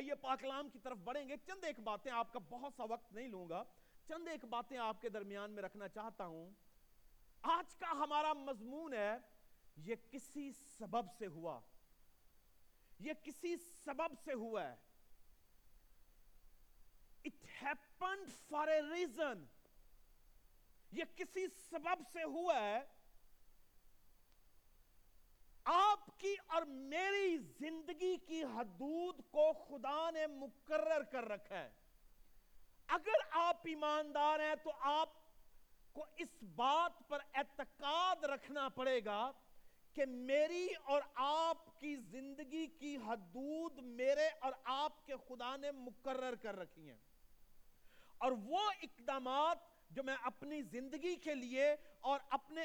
آئیے پاکلام کی طرف بڑھیں گے۔ چند ایک باتیں آپ کا بہت سا وقت نہیں لوں گا۔ چند ایک باتیں آپ کے درمیان میں رکھنا چاہتا ہوں۔ آج کا ہمارا مضمون ہے، یہ کسی سبب سے ہوا۔ یہ کسی سبب سے ہوا ہے۔ It happened for a reason یہ کسی سبب سے ہوا ہے آپ کی اور میری زندگی کی حدود کو خدا نے مقرر کر رکھا ہے۔ اگر آپ ایماندار ہیں تو آپ کو اس بات پر اعتقاد رکھنا پڑے گا کہ میری اور آپ کی زندگی کی حدود میرے اور آپ کے خدا نے مقرر کر رکھی ہیں۔ اور وہ اقدامات جو میں اپنی زندگی کے لیے اور اپنے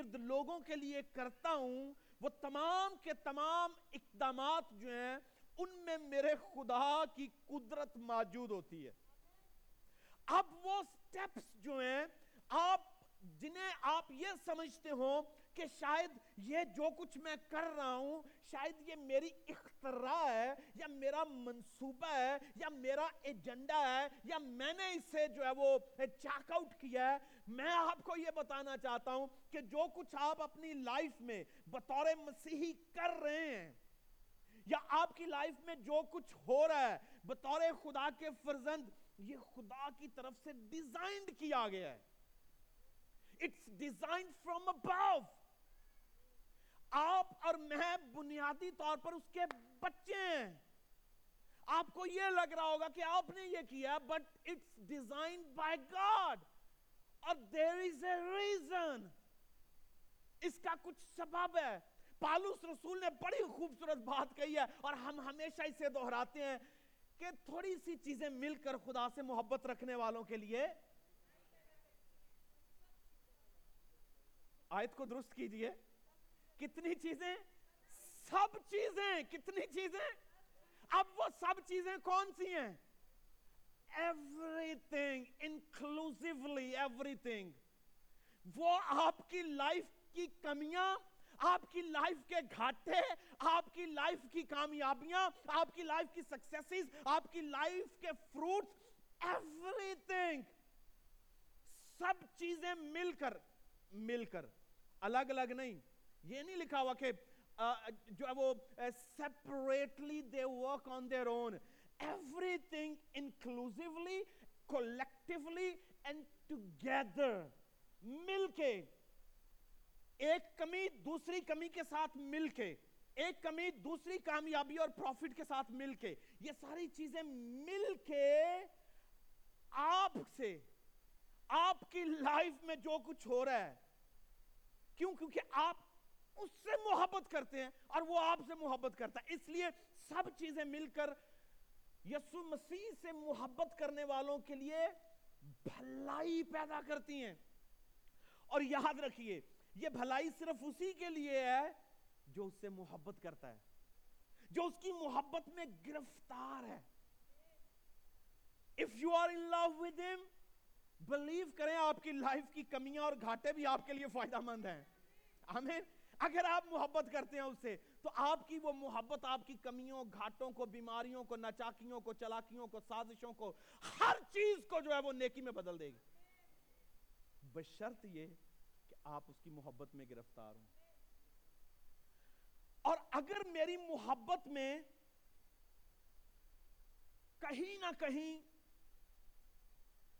ارد گرد لوگوں کے لیے کرتا ہوں، وہ تمام کے تمام اقدامات جو ہیں، ان میں میرے خدا کی قدرت موجود ہوتی ہے۔ اب وہ سٹیپس جو ہیں، آپ، جنہیں آپ یہ سمجھتے ہو کہ شاید یہ جو کچھ میں کر رہا ہوں، شاید یہ میری اختراع ہے، یا میرا منصوبہ ہے، یا میرا ایجنڈا ہے، یا میں نے اسے جو ہے وہ چاک آؤٹ کیا ہے۔ میں آپ کو یہ بتانا چاہتا ہوں کہ جو کچھ آپ اپنی لائف میں بطور مسیحی کر رہے ہیں، یا آپ کی لائف میں جو کچھ ہو رہا ہے، بطور خدا کے فرزند، یہ خدا کی طرف سے ڈیزائنڈ کیا گیا ہے۔ It's design from above. آپ اور میں بنیادی طور پر اس کے بچے ہیں۔ آپ کو یہ لگ رہا ہوگا کہ آپ نے یہ کیا but it's design by God اور دیر از اے ریزن اس کا کچھ سبب ہے۔ پالوس رسول نے بڑی خوبصورت بات کہی ہے اور ہم ہمیشہ اسے دہراتے ہیں کہ تھوڑی سی چیزیں مل کر خدا سے محبت رکھنے والوں کے لیے۔ آیت کو درست کیجیے۔ کتنی چیزیں؟ سب چیزیں، کتنی چیزیں؟ اب وہ سب چیزیں کون سی ہیں؟ Everything everything inclusively everything. وہ آپ کی لائف کی کمیاں، آپ کی لائف کے گھاٹے، آپ کی لائف کی کامیابیاں، آپ کی لائف کی سکسیسز آپ کی لائف کے فروٹس everything. سب چیزیں مل کر مل کر، الگ الگ نہیں یہ نہیں لکھا ہوا کہ جو ہے وہ separately they work on their own. Everything inclusively collectively and together. مل کے ایک کمی دوسری کمی کے ساتھ مل کے ایک کمی دوسری کامیابی اور پروفٹ کے ساتھ مل کے یہ ساری چیزیں مل کے آپ سے، آپ کی لائف میں جو کچھ ہو رہا ہے. کیوں؟ کیونکہ آپ اس سے محبت کرتے ہیں اور وہ آپ سے محبت کرتا ہے۔ اس لیے سب چیزیں مل کر یسو مسیح سے محبت کرنے والوں کے لیے بھلائی پیدا کرتی ہیں۔ اور یاد رکھیے، یہ بھلائی صرف اسی کے لیے ہے جو اس سے محبت کرتا ہے، جو اس کی محبت میں گرفتار ہے۔ If you are in love with him believe کریں آپ کی لائف کی کمیاں اور گھاٹے بھی آپ کے لیے فائدہ مند ہیں۔ آمین اگر آپ محبت کرتے ہیں اس سے تو آپ کی وہ محبت آپ کی کمیوں، گھاٹوں کو، بیماریوں کو نچاکیوں کو، چلاکیوں کو، سازشوں کو، ہر چیز کو جو ہے وہ نیکی میں بدل دے گی۔ بشرط یہ کہ آپ اس کی محبت میں گرفتار ہوں۔ اور اگر میری محبت میں کہیں نہ کہیں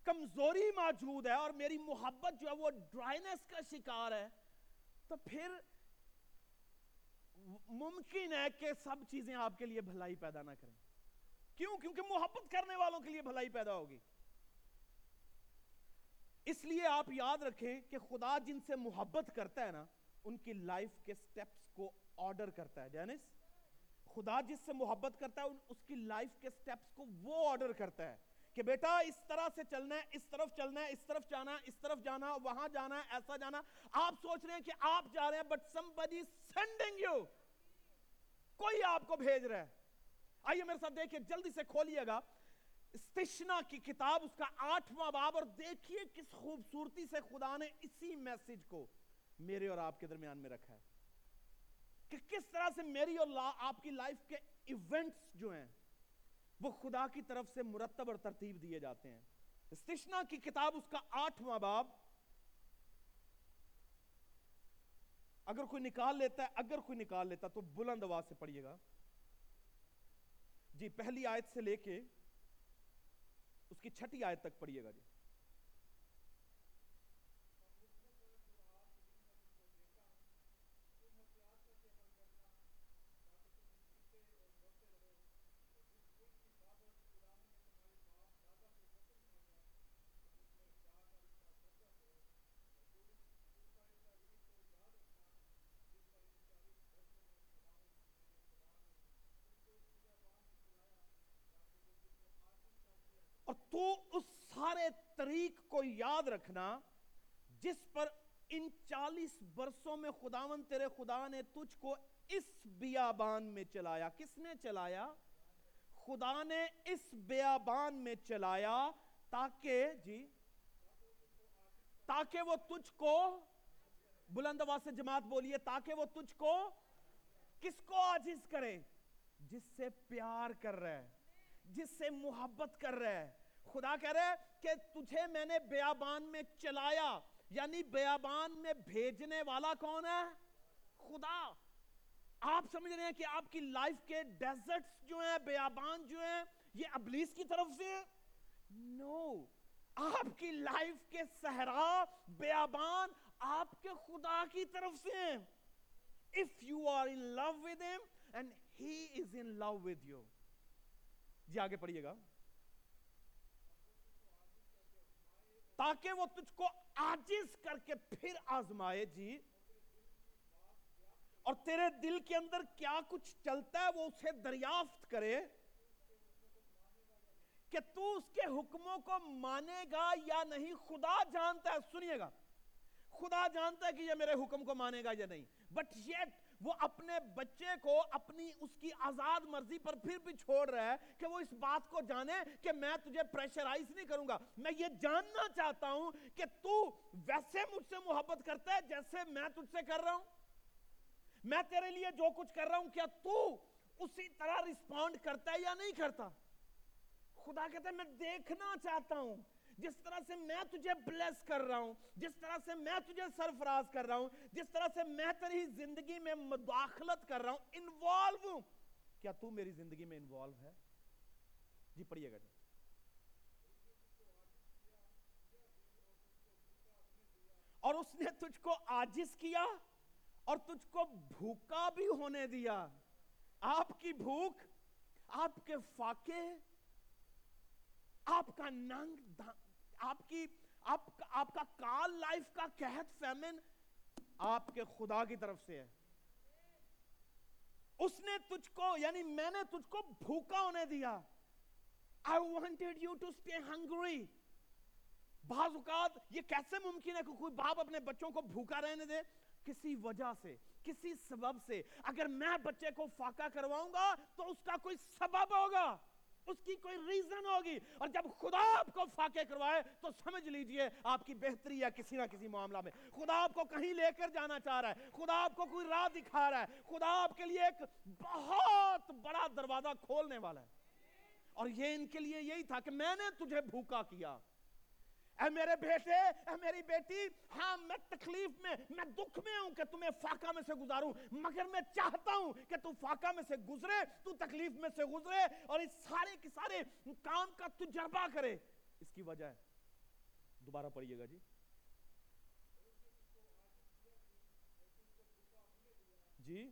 کمزوری موجود ہے اور میری محبت جو ہے وہ ڈرائنس کا شکار ہے، تو پھر ممکن ہے کہ سب چیزیں آپ کے لیے بھلائی پیدا نہ کریں۔ کیوں؟ کیونکہ محبت کرنے والوں کے لیے بھلائی پیدا ہوگی۔ اس لیے آپ یاد رکھیں کہ خدا جن سے محبت کرتا ہے نا، ان کی لائف کے سٹیپس کو آرڈر کرتا ہے۔ جانس، خدا جس سے محبت کرتا ہے اس کی لائف کے سٹیپس کو وہ آرڈر کرتا ہے۔ کہ بیٹا اس طرح سے چلنا ہے، اس طرف چلنا ہے، اس طرف جانا ہے، اس طرف جانا وہاں جانا ہے، ایسا جانا آپ سوچ رہے ہیں کہ آپ جا رہے ہیں بٹ somebody sending you کوئی آپ کو بھیج رہا ہے۔ آئیے میرے ساتھ دیکھیں جلدی سے کھولیے گا۔ استشنا کی کتاب، اس کا آٹھواں باب، اور دیکھیے کس خوبصورتی سے خدا نے اسی میسج کو میرے اور آپ کے درمیان میں رکھا ہے۔ کہ کس طرح سے میری اور آپ کی لائف کے ایونٹس جو ہیں وہ خدا کی طرف سے مرتب اور ترتیب دیے جاتے ہیں۔ استشنا کی کتاب اس کا آٹھواں باب۔ اگر کوئی نکال لیتا ہے، اگر کوئی نکال لیتا تو بلند آواز سے پڑھیے گا۔ جی پہلی آیت سے لے کے اس کی چھٹی آیت تک پڑھیے گا جی اور تو اس سارے طریق کو یاد رکھنا، جس پر ان چالیس برسوں میں خداون تیرے خدا نے تجھ کو اس بیابان میں چلایا۔ کس نے چلایا؟ خدا نے اس بیابان میں چلایا تاکہ جی تاکہ وہ تجھ کو، بلند آواز سے جماعت بولیے، تاکہ وہ تجھ کو کس کو عاجز کرے؟ جس سے پیار کر رہا ہے، جس سے محبت کر رہا ہے۔ خدا کہہ رہا ہے کہ تجھے میں نے بیابان میں چلایا یعنی بیابان میں بھیجنے والا کون ہے؟ خدا۔ آپ سمجھ رہے ہیں کہ آپ کی لائف کے ڈیزرٹس جو ہیں، بیابان جو ہیں، یہ ابلیس کی طرف سے ہیں؟ نو۔ آپ کی لائف کے صحرا بیابان آپ کے خدا کی طرف سے ہیں۔ If you are in love with him and he is in love with you جی آگے پڑھئے گا۔ تاکہ وہ تجھ کو آجز کر کے پھر آزمائے جی۔ اور تیرے دل کے اندر کیا کچھ چلتا ہے وہ اسے دریافت کرے کہ تو اس کے حکموں کو مانے گا یا نہیں، خدا جانتا ہے۔ سنیے گا، خدا جانتا ہے کہ یہ میرے حکم کو مانے گا یا نہیں۔ بٹ یٹ وہ اپنے بچے کو اپنی اس کی آزاد مرضی پر پھر بھی چھوڑ رہا ہے کہ وہ اس بات کو جانے کہ میں تجھے پریشرائز نہیں کروں گا۔ میں یہ جاننا چاہتا ہوں کہ تو ویسے مجھ سے محبت کرتا ہے جیسے میں تجھ سے کر رہا ہوں۔ میں تیرے لیے جو کچھ کر رہا ہوں، کیا تو اسی طرح رسپونڈ کرتا ہے یا نہیں کرتا؟ خدا کہتا ہے میں دیکھنا چاہتا ہوں جس طرح سے میں تجھے بلیس کر رہا ہوں، جس طرح سے میں تجھے سرفراز کر رہا ہوں، جس طرح سے میں تیری زندگی میں مداخلت کر رہا ہوں انوالو ہوں۔ کیا تو میری زندگی میں انوالو ہے؟ جی پڑھئے گا جی۔ اور اس نے تجھ کو آجز کیا اور تجھ کو بھوکا بھی ہونے دیا۔ آپ کی بھوک، آپ کے فاقے، آپ کا ننگ آپ کی آپ آپ کا کال لائف کا قحط فیمن آپ کے خدا کی طرف سے ہے۔ اس نے تجھ کو یعنی میں نے تجھ کو بھوکا ہونے دیا۔ I wanted you to stay hungry بعض اوقات یہ کیسے ممکن ہے کہ کوئی باپ اپنے بچوں کو بھوکا رہنے دے؟ کسی وجہ سے، کسی سبب سے۔ اگر میں بچے کو فاقہ کرواؤں گا تو اس کا کوئی سبب ہوگا۔ اس کی کوئی ریزن ہوگی؟ اور جب خدا آپ کو فاقے کروائے، تو سمجھ لیجیے، آپ کی بہتری ہے کسی نہ کسی معاملہ میں۔ خدا آپ کو کہیں لے کر جانا چاہ رہا ہے۔ خدا آپ کو کوئی راہ دکھا رہا ہے۔ خدا آپ کے لیے ایک بہت بڑا دروازہ کھولنے والا ہے۔ اور یہ ان کے لیے یہی تھا کہ میں نے تجھے بھوکا کیا۔ اے میرے بیٹے، اے میری بیٹی ہاں میں تکلیف میں میں دکھ میں ہوں کہ تمہیں فاقہ میں سے گزاروں، مگر میں چاہتا ہوں کہ تو فاقہ میں سے گزرے، تو تکلیف میں سے گزرے اور اس سارے کے سارے کام کا تجربہ کرے۔ اس کی وجہ ہے۔ دوبارہ پڑھئے گا جی۔ جی؟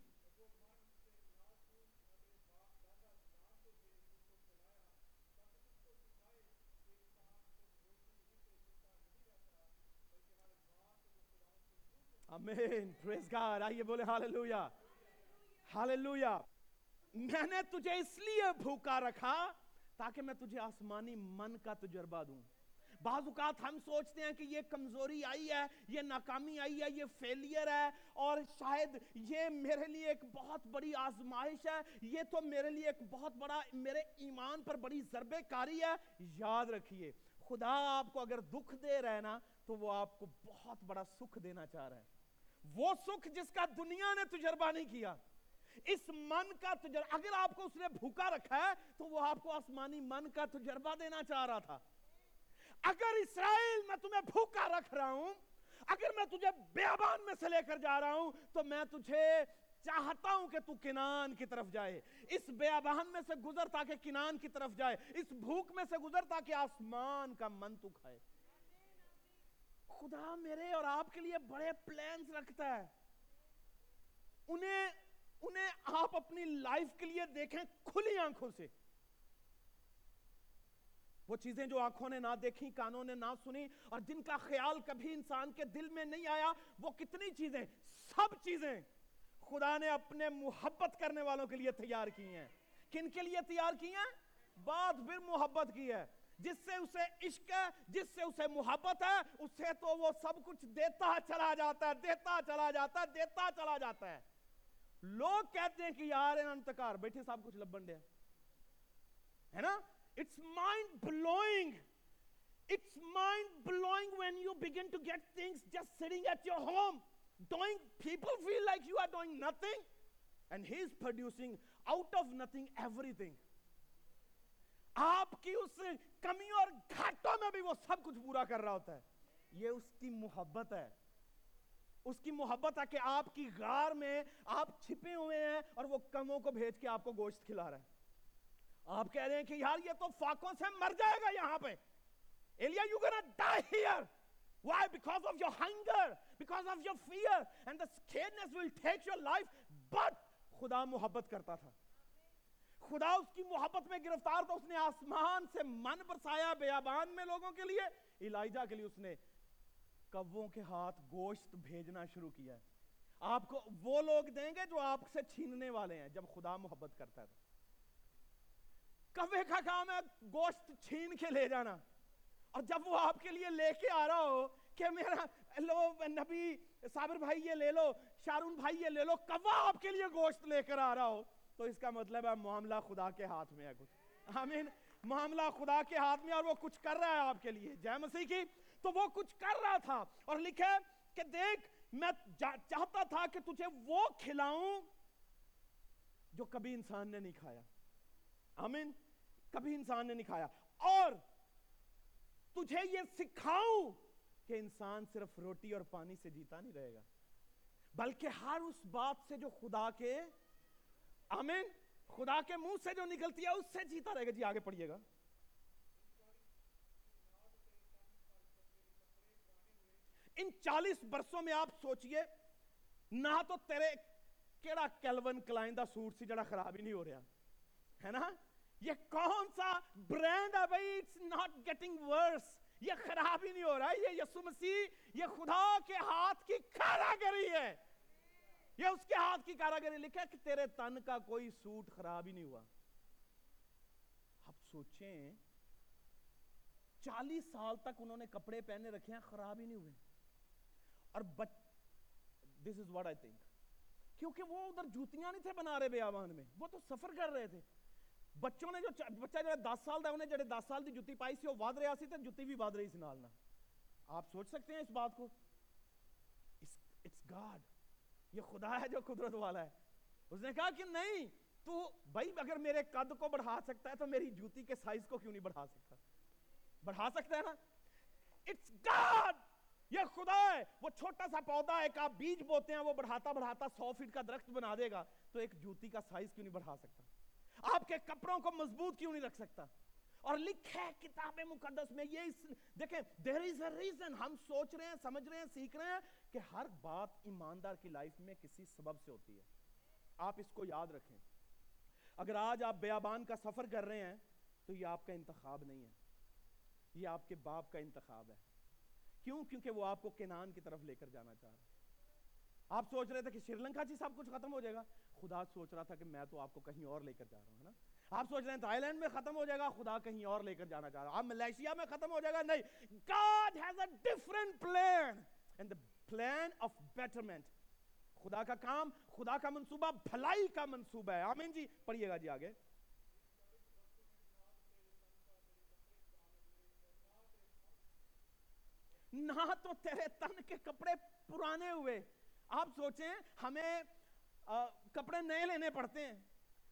آمین پریز گاڈ آئیے بولے ہاللویا ہاللویا میں نے تجھے اس لیے بھوکا رکھا تاکہ میں تجھے آسمانی من کا تجربہ دوں بعض اوقات ہم سوچتے ہیں کہ یہ کمزوری آئی ہے یہ ناکامی آئی ہے یہ فیلئر ہے اور شاید یہ میرے لیے ایک بہت بڑی آزمائش ہے یہ تو میرے لیے ایک بہت بڑا میرے ایمان پر بڑی ضرب کاری ہے یاد رکھیے خدا آپ کو اگر دکھ دے رہے نا تو وہ آپ کو بہت بڑا سکھ دینا چاہ رہا ہے وہ سکھ جس کا دنیا نے تجربہ نہیں کیا، اس من کا تجربہ اگر آپ کو اس نے بھوکا رکھا ہے، تو وہ آپ کو آسمانی من کا تجربہ دینا چاہ رہا تھا۔ اگر اسرائیل میں تمہیں بھوکا رکھ رہا ہوں، اگر میں تجھے بیابان میں سے لے کر جا رہا ہوں، تو میں تجھے چاہتا ہوں کہ تو کنان کی طرف جائے۔ اس بیابان میں سے گزر تاکہ کنان کی طرف جائے۔ اس بھوک میں سے گزر تاکہ آسمان کا من تو کھائے۔ خدا میرے اور آپ کے لیے بڑے پلانز رکھتا ہے۔ انہیں انہیں آپ اپنی لائف کے لیے دیکھیں کھلی آنکھوں سے۔ وہ چیزیں جو آنکھوں نے نہ دیکھی کانوں نے نہ سنی اور جن کا خیال کبھی انسان کے دل میں نہیں آیا، وہ کتنی چیزیں، سب چیزیں خدا نے اپنے محبت کرنے والوں کے لیے تیار کی ہیں۔ کن کے لیے تیار کی ہیں؟ بات پھر محبت کی ہے۔ جس سے اسے عشق ہے، جس سے اسے محبت ہے، اسے تو وہ سب کچھ دیتا چلا جاتا ہے، دیتا چلا جاتا ہے، دیتا چلا جاتا ہے۔ لوگ کہتے ہیں کہ یار انتکار بیٹھے سب کچھ لبن دیا ہے نا؟ It's mind blowing it's mind blowing when you begin to get things just sitting at your home doing people feel like you are doing nothing and he is producing out of nothing everything. آپ کی اس کمی اور گھاٹوں میں بھی وہ سب کچھ پورا کر رہا ہوتا ہے۔ یہ اس کی محبت ہے۔ اس کی محبت ہے کہ آپ کی غار میں آپ چھپے ہوئے ہیں اور وہ کموں کو بھیج کے آپ کو گوشت کھلا رہا ہے۔ آپ کہہ رہے ہیں کہ یار یہ تو فاقوں سے مر جائے گا یہاں پہ۔ Elijah you gonna die here Why? Because of your hunger, because of your fear, and the scaredness will take your life. But خدا محبت کرتا تھا۔ خدا اس کی محبت میں گرفتار تھا، اس نے آسمان سے من برسایا بیابان میں لوگوں کے لیے۔ الائجہ کے لیے اس نے کبوں کے ہاتھ گوشت بھیجنا شروع کیا ہے۔ آپ کو وہ لوگ دیں گے جو آپ سے چھیننے والے ہیں جب خدا محبت کرتا ہے۔ کبے کا کام ہے گوشت چھین کے لے جانا۔ اور جب وہ آپ کے لیے لے کے آ رہا ہو کہ میرا لو نبی صابر بھائی یہ لے لو، شارون بھائی یہ لے لو کوا آپ کے لیے گوشت لے کر آ رہا ہو؟ تو اس کا مطلب ہے معاملہ خدا کے ہاتھ میں ہے کچھ۔ آمین۔ معاملہ خدا کے ہاتھ میں اور وہ کچھ کر رہا ہے آپ کے لیے۔ جے مسیح کی تو وہ کچھ کر رہا تھا اور لکھے کہ دیکھ، میں چاہتا تھا کہ تجھے وہ کھلاؤں جو کبھی انسان نے نہیں کھایا۔ آمین۔ کبھی انسان نے نہیں کھایا۔ اور تجھے یہ سکھاؤں کہ انسان صرف روٹی اور پانی سے جیتا نہیں رہے گا، بلکہ ہر اس بات سے جو خدا کے آمین. خدا کے منہ سے جو نکلتی ہے، اس سے جیتا رہے گا. جی آگے پڑھئے گا. ان چالیس برسوں میں آپ سوچئے، نہ تو تیرے کیڑا کیلون کلائن دا سوٹ سی جڑا خراب ہی نہیں ہو رہا. ہے نا؟ یہ کون سا برینڈ ہے بھائی؟ اٹس ناٹ گیٹنگ ورس یہ خراب ہی نہیں ہو رہا. یہ یسو مسیح، یہ خدا کے ہاتھ کی کھارا کری ہے. یہ اس کے ہاتھ کی کاراگری لکھا کہ تیرے تن کا کوئی سوٹ خراب ہی نہیں ہوا۔ اب سوچیں، چالیس سال تک انہوں نے کپڑے پہنے رکھے ہیں، خراب ہی نہیں ہوئے۔ اور بچ دس از واٹ آئی تھنک کیونکہ وہ ادھر جوتیاں نہیں تھے بنا رہے بیابان میں، وہ تو سفر کر رہے تھے۔ بچوں نے جو بچہ جو دس سال دا انہیں جڑے دس سال دی جوتی پائی سی، وہ واد رہا سی تے جوتی بھی واد رہی سی نالنا آپ سوچ سکتے ہیں اس بات کو؟ اٹس گاڈ یہ خدا ہے جو قدرت والا ہے۔ اس نے کہا کہ نہیں، تو بھائی اگر میرے قد کو بڑھا سکتا ہے تو میری جوتی کے سائز کو کیوں نہیں بڑھا سکتا؟ بڑھا سکتا ہے نا؟ اٹس گاڈ یہ خدا ہے۔ وہ چھوٹا سا پودا ایک آپ بیج بوتے ہیں، وہ بڑھاتا بڑھاتا سو فٹ کا درخت بنا دے گا تو ایک جوتی کا سائز کیوں نہیں بڑھا سکتا؟ آپ کے کپڑوں کو مضبوط کیوں نہیں رکھ سکتا؟ اور لکھے کتاب مقدس میں یہ اس دیکھیں، there is a reason. ہم سوچ رہے ہیں، سمجھ رہے ہیں، سیکھ رہے ہیں کہ ہر بات ایماندار کی لائف میں کسی سبب سے ہوتی ہے۔ آپ اس کو یاد رکھیں۔ اگر آج آپ بیابان کا سفر کر رہے ہیں، تو یہ آپ کا انتخاب نہیں ہے۔ یہ آپ کے باپ کا انتخاب ہے۔ کیوں؟ کیونکہ وہ آپ کو کینان کی طرف لے کر جانا چاہ رہا ہے۔ آپ سوچ رہے تھے کہ شری لنکا جی سب کچھ ختم ہو جائے گا۔ خدا سوچ رہا تھا کہ میں تو آپ کو کہیں اور لے کر جا رہا ہوں نا؟ آپ سوچ رہے ہیں تھائی لینڈ میں ختم ہو جائے گا خدا کہیں اور لے کر جانا چاہ رہا آپ ملیشیا میں ختم ہو جائے گا نہیں۔ God has a different plan. And the plan of betterment. خدا کا کام خدا کا منصوبہ بھلائی کا منصوبہ ہے۔ آمین جی پڑھئے گا جی آگے۔ نہ تو تیرے تن کے کپڑے پرانے ہوئے۔ آپ سوچیں ہمیں آ, کپڑے نئے لینے پڑتے ہیں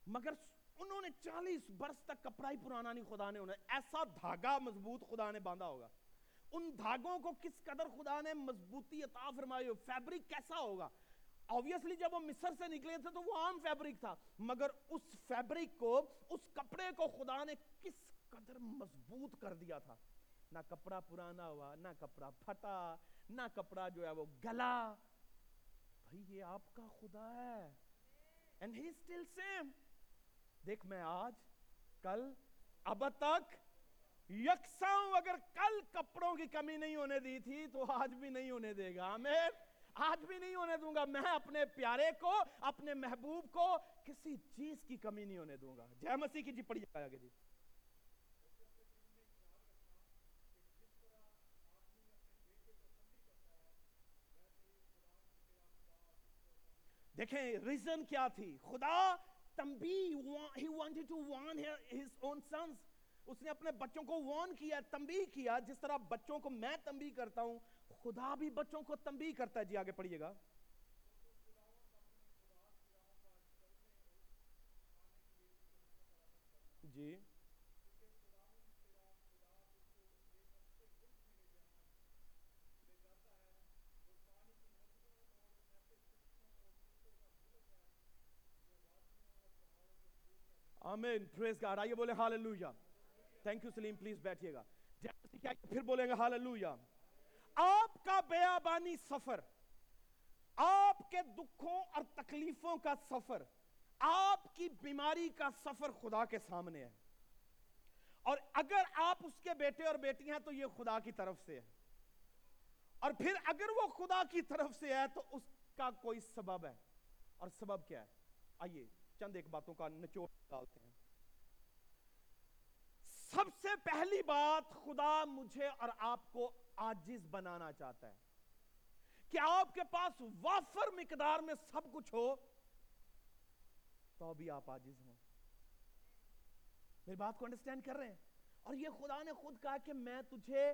مگر انہوں نے چالیس برس تک کپڑا ہی پرانا نہیں، خدا نے انہیں، ایسا دھاگا مضبوط خدا نے باندھا ہوگا۔ ان دھاگوں کو کس قدر خدا نے مضبوطی عطا فرمائی ہو فیبرک کیسا ہوگا؟ آبویسلی جب وہ مصر سے نکلے تھے تو وہ عام فیبرک تھا، مگر اس فیبرک کو، اس کپڑے کو خدا نے کس قدر مضبوط کر دیا تھا۔ نہ کپڑا پرانا ہوا، نہ کپڑا پھٹا، نہ کپڑا جو ہے وہ گلا۔ بھائی یہ آپ کا خدا ہے۔ And he still same دیکھ، میں آج، کل اب تک یکساں اگر کل کپڑوں کی کمی نہیں ہونے دی تھی تو آج بھی نہیں ہونے دے گا۔ آمین۔ آج بھی نہیں ہونے دوں گا۔ میں اپنے پیارے کو، اپنے محبوب کو کسی چیز کی کمی نہیں ہونے دوں گا۔ جے مسیح کی جی پڑی جائے گا جی۔ دیکھیں، ریزن کیا تھی؟ خدا تمبی he wanted to warn his own sons. اس نے اپنے بچوں کو وارن کیا تنبیہ کیا۔ جس طرح بچوں کو میں تنبیہ کرتا ہوں، خدا بھی بچوں کو تنبیہ کرتا ہے۔ جی آگے پڑھیے گا۔ جی۔ آمین پریز گاڈ آئیے بولے hallelujah thank you Salim please بیٹھئے گا پھر بولیں گے ہاللویہ آپ کا بیابانی سفر آپ کے دکھوں اور تکلیفوں کا سفر آپ کی بیماری کا سفر خدا کے سامنے ہے اور اگر آپ اس کے بیٹے اور بیٹی ہیں تو یہ خدا کی طرف سے ہے اور پھر اگر وہ خدا کی طرف سے ہے تو اس کا کوئی سبب ہے اور سبب کیا ہے آئیے چند ایک باتوں کا نچوڑ ڈالتے ہیں۔ سب سے پہلی بات خدا مجھے اور آپ کو آجز بنانا چاہتا ہے کہ آپ کے پاس وافر مقدار میں سب کچھ ہو تو بھی آپ آجز ہوں۔ میری بات کو انڈرسٹینڈ کر رہے ہیں؟ اور یہ خدا نے خود کہا کہ میں تجھے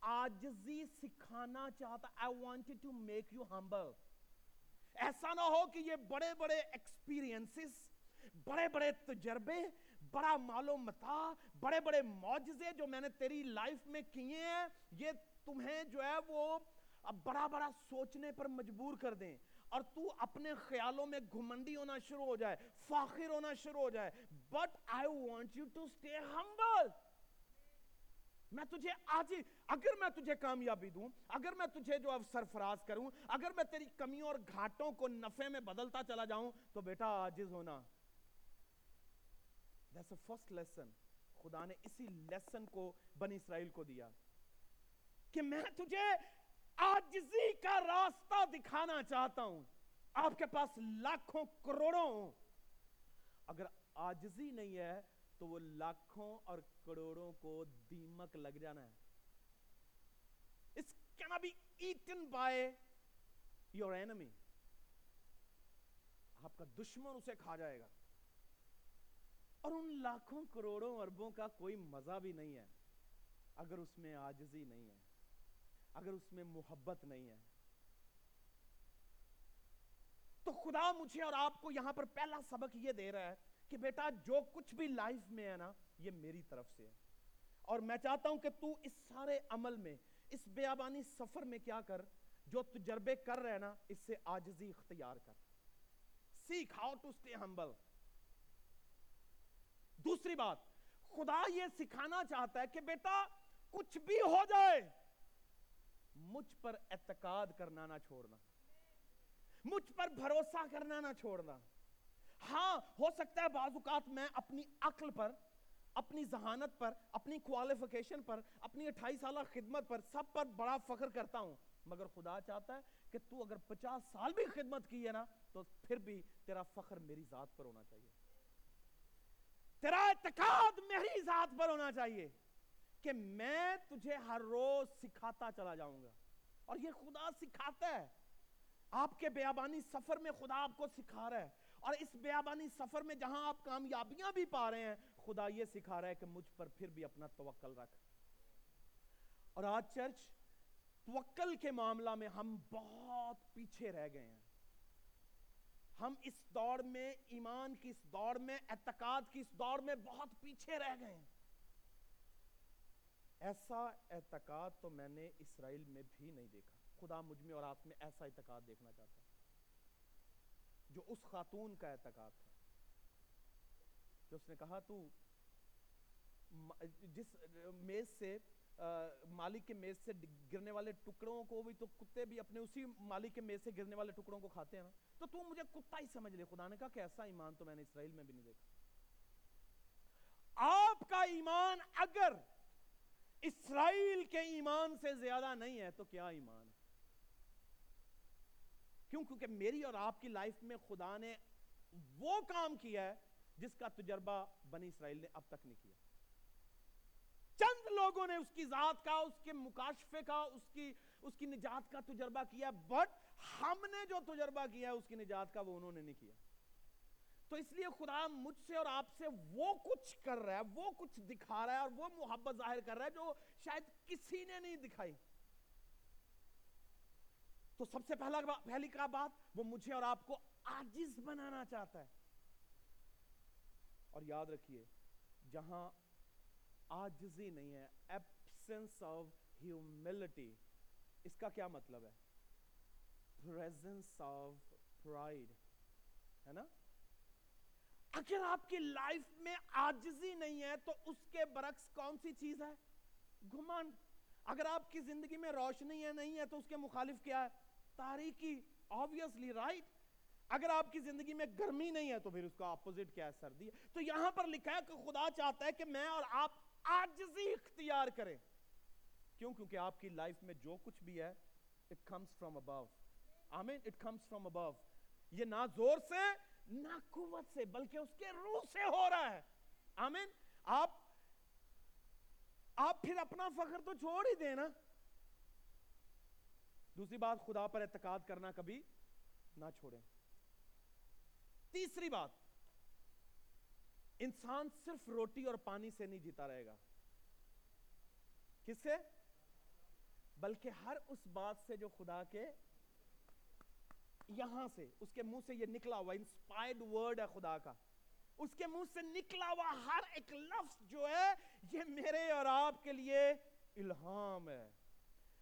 آجزی سکھانا چاہتا، I wanted to make you humble ایسا نہ ہو کہ یہ بڑے بڑے ایکسپیرینسز بڑے بڑے تجربے، بڑا معلوم متا، بڑے بڑے معجزے جو میں نے تیری لائف میں کیے ہیں، یہ تمہیں جو ہے وہ بڑا بڑا سوچنے پر مجبور کر دیں۔ اور تو اپنے خیالوں میں گھمنڈی ہونا شروع ہو جائے، فاخر ہونا شروع ہو جائے۔ But I want you to stay humble میں تجھے آج اگر میں تجھے کامیابی دوں، اگر میں تجھے جو اب سرفراز کروں، اگر میں تیری کمیوں اور گھاٹوں کو نفع میں بدلتا چلا جاؤں، تو بیٹا آجز ہونا۔ That's a first lesson. خدا نے اسی لیسن کو بنی اسرائیل کو دیا۔ کہ میں تجھے آجزی کا راستہ دکھانا چاہتا ہوں۔ آپ کے پاس لاکھوں کروڑوں اگر آجزی نہیں ہے تو وہ لاکھوں اور کروڑوں کو دیمک لگ جانا ہے۔ اس کینا بھی ایٹن بائے یور اینمی آپ کا دشمن اسے کھا جائے گا۔ اور ان لاکھوں کروڑوں اربوں کا کوئی مزہ بھی نہیں ہے۔ اگر اس میں آجزی نہیں ہے، اگر اس میں محبت نہیں ہے۔ تو خدا مجھے اور آپ کو یہاں پر پہلا سبق یہ دے رہا ہے کہ بیٹا جو کچھ بھی لائف میں ہے نا، یہ میری طرف سے ہے۔ اور میں چاہتا ہوں کہ تو اس سارے عمل میں، اس بیابانی سفر میں کیا کر، جو تجربے کر رہے نا، اس سے آجزی اختیار کر۔ سیکھ ہاؤ ٹو اسٹے ہمبل دوسری بات، خدا یہ سکھانا چاہتا ہے کہ بیٹا، کچھ بھی ہو جائے، مجھ پر اعتقاد کرنا نہ چھوڑنا۔ مجھ پر بھروسہ کرنا نہ چھوڑنا۔ ہاں ہو سکتا ہے بعض اوقات میں اپنی عقل پر، اپنی ذہانت پر، اپنی کوالیفیکیشن پر، اپنی اٹھائی سالہ خدمت پر سب پر بڑا فخر کرتا ہوں۔ مگر خدا چاہتا ہے کہ تو اگر پچاس سال بھی خدمت کی ہے نا، تو پھر بھی تیرا فخر میری ذات پر ہونا چاہیے۔ تیرا اعتقاد میری ذات پر ہونا چاہیے کہ میں تجھے ہر روز سکھاتا چلا جاؤں گا۔ اور یہ خدا سکھاتا ہے۔ آپ کے بیابانی سفر میں خدا آپ کو سکھا رہا ہے۔ اور اس بیابانی سفر میں جہاں آپ کامیابیاں بھی پا رہے ہیں، خدا یہ سکھا رہا ہے کہ مجھ پر پھر بھی اپنا توکل رکھ۔ اور آج چرچ توکل کے معاملہ میں ہم بہت پیچھے رہ گئے ہیں۔ ہم اس دوڑ میں، ایمان کی اس دوڑ میں، اعتقاد کی اس دوڑ میں بہت پیچھے رہ گئے ہیں۔ ایسا اعتقاد تو میں نے اسرائیل میں بھی نہیں دیکھا۔ خدا مجھ میں اور آپ میں ایسا اعتقاد دیکھنا چاہتا ہے۔ جو اس خاتون کا اعتقاد تھا، جو اس نے کہا تو جس میز سے مالک کے میز سے گرنے والے ٹکڑوں کو بھی تو کتے بھی اپنے اسی مالک کے میز سے گرنے والے ٹکڑوں کو کھاتے ہیں نا۔ تو تو مجھے کتا ہی سمجھ لے، خدا نے کہا کہ ایسا ایمان تو میں نے اسرائیل میں بھی نہیں دیکھا۔ آپ کا ایمان اگر اسرائیل کے ایمان سے زیادہ نہیں ہے تو کیا ایمان ہے؟ کیوں؟ کیونکہ میری اور آپ کی لائف میں خدا نے وہ کام کیا ہے جس کا تجربہ بنی اسرائیل نے اب تک نہیں کیا۔ چند لوگوں نے اس کی ذات کا، اس کے مکاشفے کا، اس کی اس کی نجات کا تجربہ کیا بٹ ہم نے جو تجربہ کیا ہے، اس کی نجات کا وہ انہوں نے نہیں کیا۔ تو اس لیے خدا مجھ سے اور آپ سے وہ کچھ کر رہا ہے، وہ کچھ دکھا رہا ہے اور وہ محبت ظاہر کر رہا ہے جو شاید کسی نے نہیں دکھائی۔ تو سب سے پہلا پہلی کا بات؟ وہ مجھے اور آپ کو آجز بنانا چاہتا ہے۔ اور یاد رکھیے، جہاں آجزی نہیں ہے ایبسنس آف ہیوملٹی اس کا کیا مطلب ہے؟ پریزنس آف پرائڈ ہے نا؟ اگر آپ کی لائف میں آجزی نہیں ہے تو اس کے برعکس کون سی چیز ہے؟ گھمانڈ اگر آپ کی زندگی میں روشنی ہے، نہیں ہے، تو اس کے مخالف کیا ہے؟ تاریکی obviously رائٹ اگر آپ کی زندگی میں گرمی نہیں ہے تو پھر اس کا اپوزٹ کیا ہے؟ سردی ہے۔ تو یہاں پر لکھا ہے کہ خدا چاہتا ہے کہ میں اور آپ آجزی اختیار کریں۔ کیوں؟ کیونکہ آپ کی لائف میں جو کچھ بھی ہے، it comes from above. آمین؟ it comes from above. یہ نہ زور سے، نہ قوت سے، بلکہ اس کے روح سے ہو رہا ہے۔ آمین؟ آپ آپ پھر اپنا فخر تو چھوڑ ہی دینا دوسری بات خدا پر اعتقاد کرنا کبھی نہ چھوڑیں۔ تیسری بات، انسان صرف روٹی اور پانی سے نہیں جیتا رہے گا۔ کس سے؟ بلکہ ہر اس بات سے جو خدا کے یہاں سے، اس کے منہ سے یہ نکلا ہوا انسپائرڈ ورڈ ہے خدا کا۔ اس کے منہ سے نکلا ہوا ہر ایک لفظ جو ہے، یہ میرے اور آپ کے لیے الہام ہے۔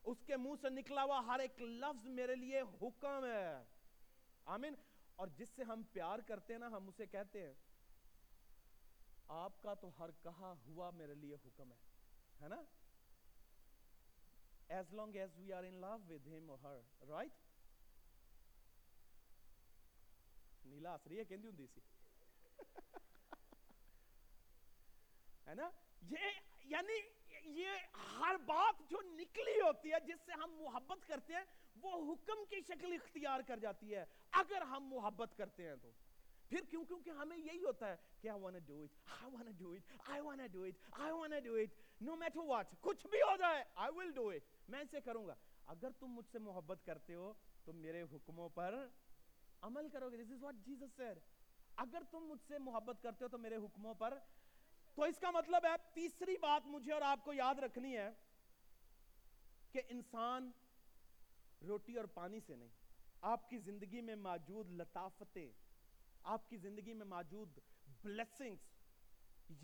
اس کے منہ سے نکلا ہوا ہر ایک لفظ میرے لیے حکم ہے۔ آمین۔ اور جس سے ہم پیار کرتے ہیں نا، ہم اسے کہتے ہیں، آپ کا تو ہر کہا ہوا میرے لیے حکم ہے ہے نا؟ As long as we are in love with him or her right? نیلا ہس رہی ہے، کہندی ہوندی سی ہے نا؟ یہ یعنی یہ ہر بات جو نکلی ہوتی ہے جس سے ہم محبت کرتے ہیں وہ حکم کی شکل اختیار کر جاتی ہے۔ اگر ہم محبت کرتے ہیں تو۔ پھر کیوں؟ کیونکہ ہمیں یہی ہوتا ہے کہ I wanna do it, I wanna do it, I wanna do it, I wanna do it, no matter what, کچھ بھی ہو جائے I will do it, میں اسے کروں گا۔ اگر تم مجھ سے محبت کرتے ہو تو میرے حکموں پر عمل کرو گے۔ This is what Jesus said اگر تم مجھ سے محبت کرتے ہو تو میرے حکموں پر تو اس کا مطلب ہے تیسری بات مجھے اور آپ کو یاد رکھنی ہے کہ انسان روٹی اور پانی سے نہیں، آپ کی زندگی میں موجود لطافتیں، آپ کی زندگی میں موجود بلیسنگز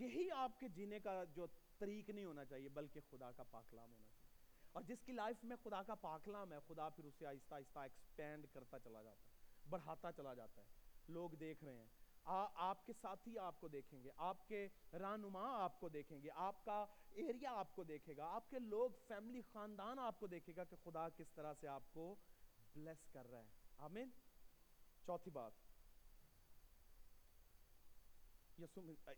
یہی آپ کے جینے کا جو طریق نہیں ہونا چاہیے، بلکہ خدا کا پاکلام ہونا چاہیے۔ اور جس کی لائف میں خدا کا پاکلام ہے، خدا پھر اسے آہستہ آہستہ ایکسپینڈ کرتا چلا جاتا ہے، بڑھاتا چلا جاتا ہے۔ لوگ دیکھ رہے ہیں آپ کے ساتھی آپ کو دیکھیں گے، آپ کے رہنما آپ کو دیکھیں گے، آپ کا ایریا آپ کو دیکھے گا، آپ کے لوگ فیملی خاندان آپ کو دیکھے گا کہ خدا کس طرح سے آپ کو بلیس کر رہا ہے۔ آمین؟ چوتھی بات۔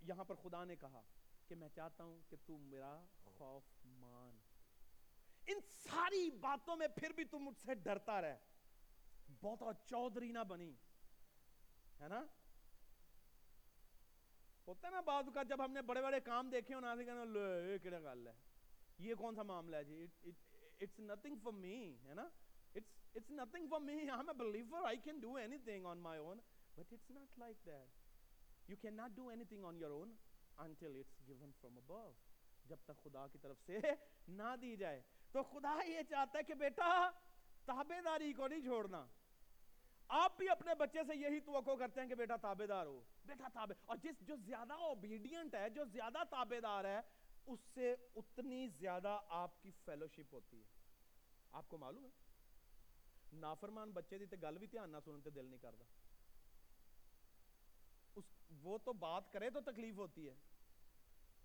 یہاں پر خدا نے کہا کہ میں چاہتا ہوں کہ تم میرا خوف مان۔ ان ساری باتوں میں پھر بھی تم مجھ سے ڈرتا رہے۔ بہت چودھری نہ بنی۔ ہے نا؟ ہوتا ہے نا بعض کا جب ہم نے بڑے بڑے کام دیکھے ہو نازی کہنا لے، یہ کڑا گل ہے؟ یہ کون سا معاملہ ہے جی؟ اٹس نتھنگ فار می ہے نا؟ It's it's nothing for me I am a believer I can do anything on my own but it's not like that you can not do anything on your own until it's given from ابو جب تک خدا کی طرف سے نہ دی جائے۔ تو خدا یہ چاہتا ہے کہ بیٹا تابے داری کو نہیں چھوڑنا۔ آپ بھی اپنے بچے سے یہی توقع کرتے ہیں کہ بیٹا تابے دار ہو۔ بیٹا تابے، اور جس جو زیادہ اوبیڈینٹ ہے، جو زیادہ تابے دار ہے، اس سے اتنی زیادہ آپ کی فیلوشپ ہوتی ہے۔ آپ کو معلوم ہے؟ نافرمان بچے دی تے گل بھی دھیان نہ سنتے دل نہیں کرتا اس، وہ تو بات کرے تو تکلیف ہوتی ہے۔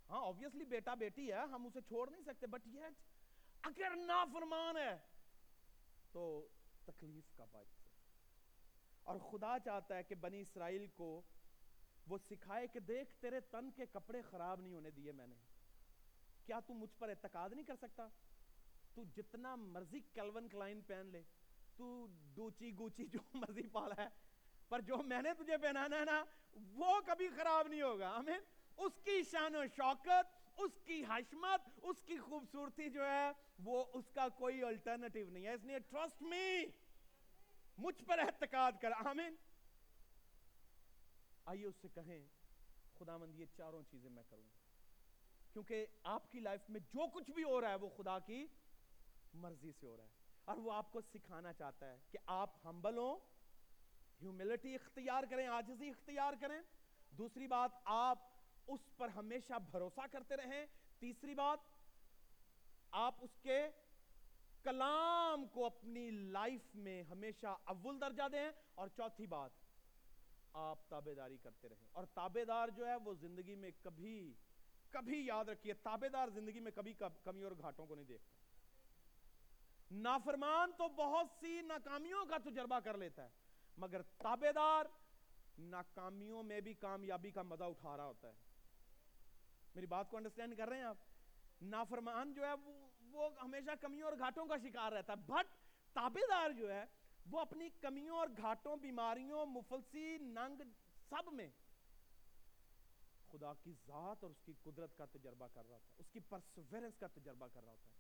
ہاں obviously بیٹا بیٹی ہے، ہم اسے چھوڑ نہیں سکتے بٹ یہ اگر نافرمان ہے، تو تکلیف کا باعث۔ اور خدا چاہتا ہے کہ بنی اسرائیل کو وہ سکھائے کہ دیکھ تیرے تن کے کپڑے خراب نہیں ہونے دیے میں نے۔ کیا تو مجھ پر اعتقاد نہیں کر سکتا؟ تو جتنا مرضی کیلون کلائن پہن لے، تو ڈوچی گوچی جو مرضی پالا ہے، پر جو میں نے تجھے پہنانا ہے نا، وہ کبھی خراب نہیں ہوگا، آمین؟ اس کی شان و شوکت، اس کی حشمت، اس کی خوبصورتی جو ہے، وہ اس کا کوئی الٹرنیٹیو نہیں ہے۔ اس لیے ٹرسٹ می مجھ پر اعتقاد کر، آمین۔ آئیے اس سے کہیں خدا مند یہ چاروں چیزیں میں کروں کیونکہ آپ کی لائف میں جو کچھ بھی ہو رہا ہے، وہ خدا کی مرضی سے ہو رہا ہے۔ اور وہ آپ کو سکھانا چاہتا ہے کہ آپ ہمبل ہوں ہیوملٹی اختیار کریں آجزی اختیار کریں۔ دوسری بات، آپ اس پر ہمیشہ بھروسہ کرتے رہیں۔ تیسری بات، آپ اس کے کلام کو اپنی لائف میں ہمیشہ اول درجہ دیں اور چوتھی بات، آپ تابے داری کرتے رہیں۔ اور تابے دار جو ہے وہ زندگی میں کبھی کبھی یاد رکھیے تابے دار زندگی میں کبھی کمی اور گھاٹوں کو نہیں دیکھتا۔ نافرمان تو بہت سی ناکامیوں کا تجربہ کر لیتا ہے، مگر تابے دار ناکامیوں میں بھی کامیابی کا مزہ اٹھا رہا ہوتا ہے۔ میری بات کو انڈرسٹینڈ کر رہے ہیں آپ؟ نافرمان جو ہے وہ وہ ہمیشہ کمیوں اور گھاٹوں کا شکار رہتا ہے۔ بٹ تابے دار جو ہے، وہ اپنی کمیوں اور گھاٹوں، بیماریوں، مفلسی، ننگ سب میں خدا کی ذات اور اس کی قدرت کا تجربہ کر رہا ہوتا ہے۔ اس کی پرسویرنس کا تجربہ کر رہا ہوتا ہے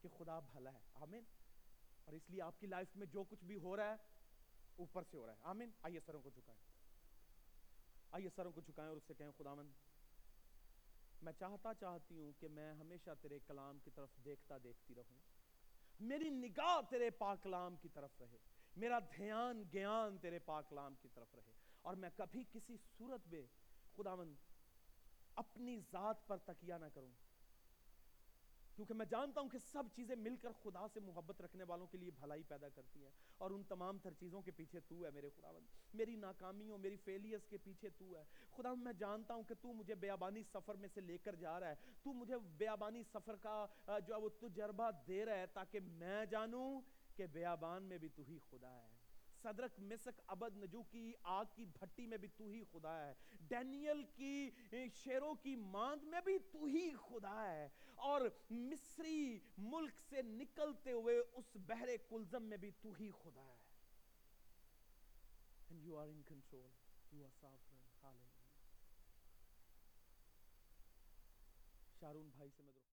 کہ خدا بھلا ہے۔ آمین۔ اور اس لیے آپ کی لائف میں جو کچھ بھی ہو رہا ہے، اوپر سے ہو رہا ہے۔ آمین۔ آئیے سروں کو جھکائیں۔ آئیے سروں کو جھکائیں اور اس سے کہیں خدا مند میں چاہتا چاہتی ہوں کہ میں ہمیشہ تیرے کلام کی طرف دیکھتا دیکھتی رہوں۔ میری نگاہ تیرے پاک کلام کی طرف رہے۔ میرا دھیان گیان تیرے پاک کلام کی طرف رہے۔ اور میں کبھی کسی صورت میں خداوند اپنی ذات پر تکیہ نہ کروں۔ کیونکہ میں جانتا ہوں کہ سب چیزیں مل کر خدا سے محبت رکھنے والوں کے لیے بھلائی پیدا کرتی ہیں اور ان تمام تر چیزوں کے پیچھے تو ہے میرے خداوند۔ میری ناکامیوں میری فیلیئرز کے پیچھے تو ہے۔ خدا، میں جانتا ہوں کہ تو مجھے بیابانی سفر میں سے لے کر جا رہا ہے۔ تو مجھے بیابانی سفر کا، جو ہے وہ تجربہ دے رہا ہے تاکہ میں جانوں کہ بیابان میں بھی تو ہی خدا ہے۔ صدرک مسک عبد نجو کی آگ کی بھٹی میں بھی تو ہی خدا ہے۔ ڈینیل کی شیروں کی ماند میں بھی تو ہی خدا ہے۔ اور مصری ملک سے نکلتے ہوئے اس بحر کلزم میں بھی تو ہی خدا ہے۔ And you are in control. You are sovereign. Hallelujah. Sharon بھائی سے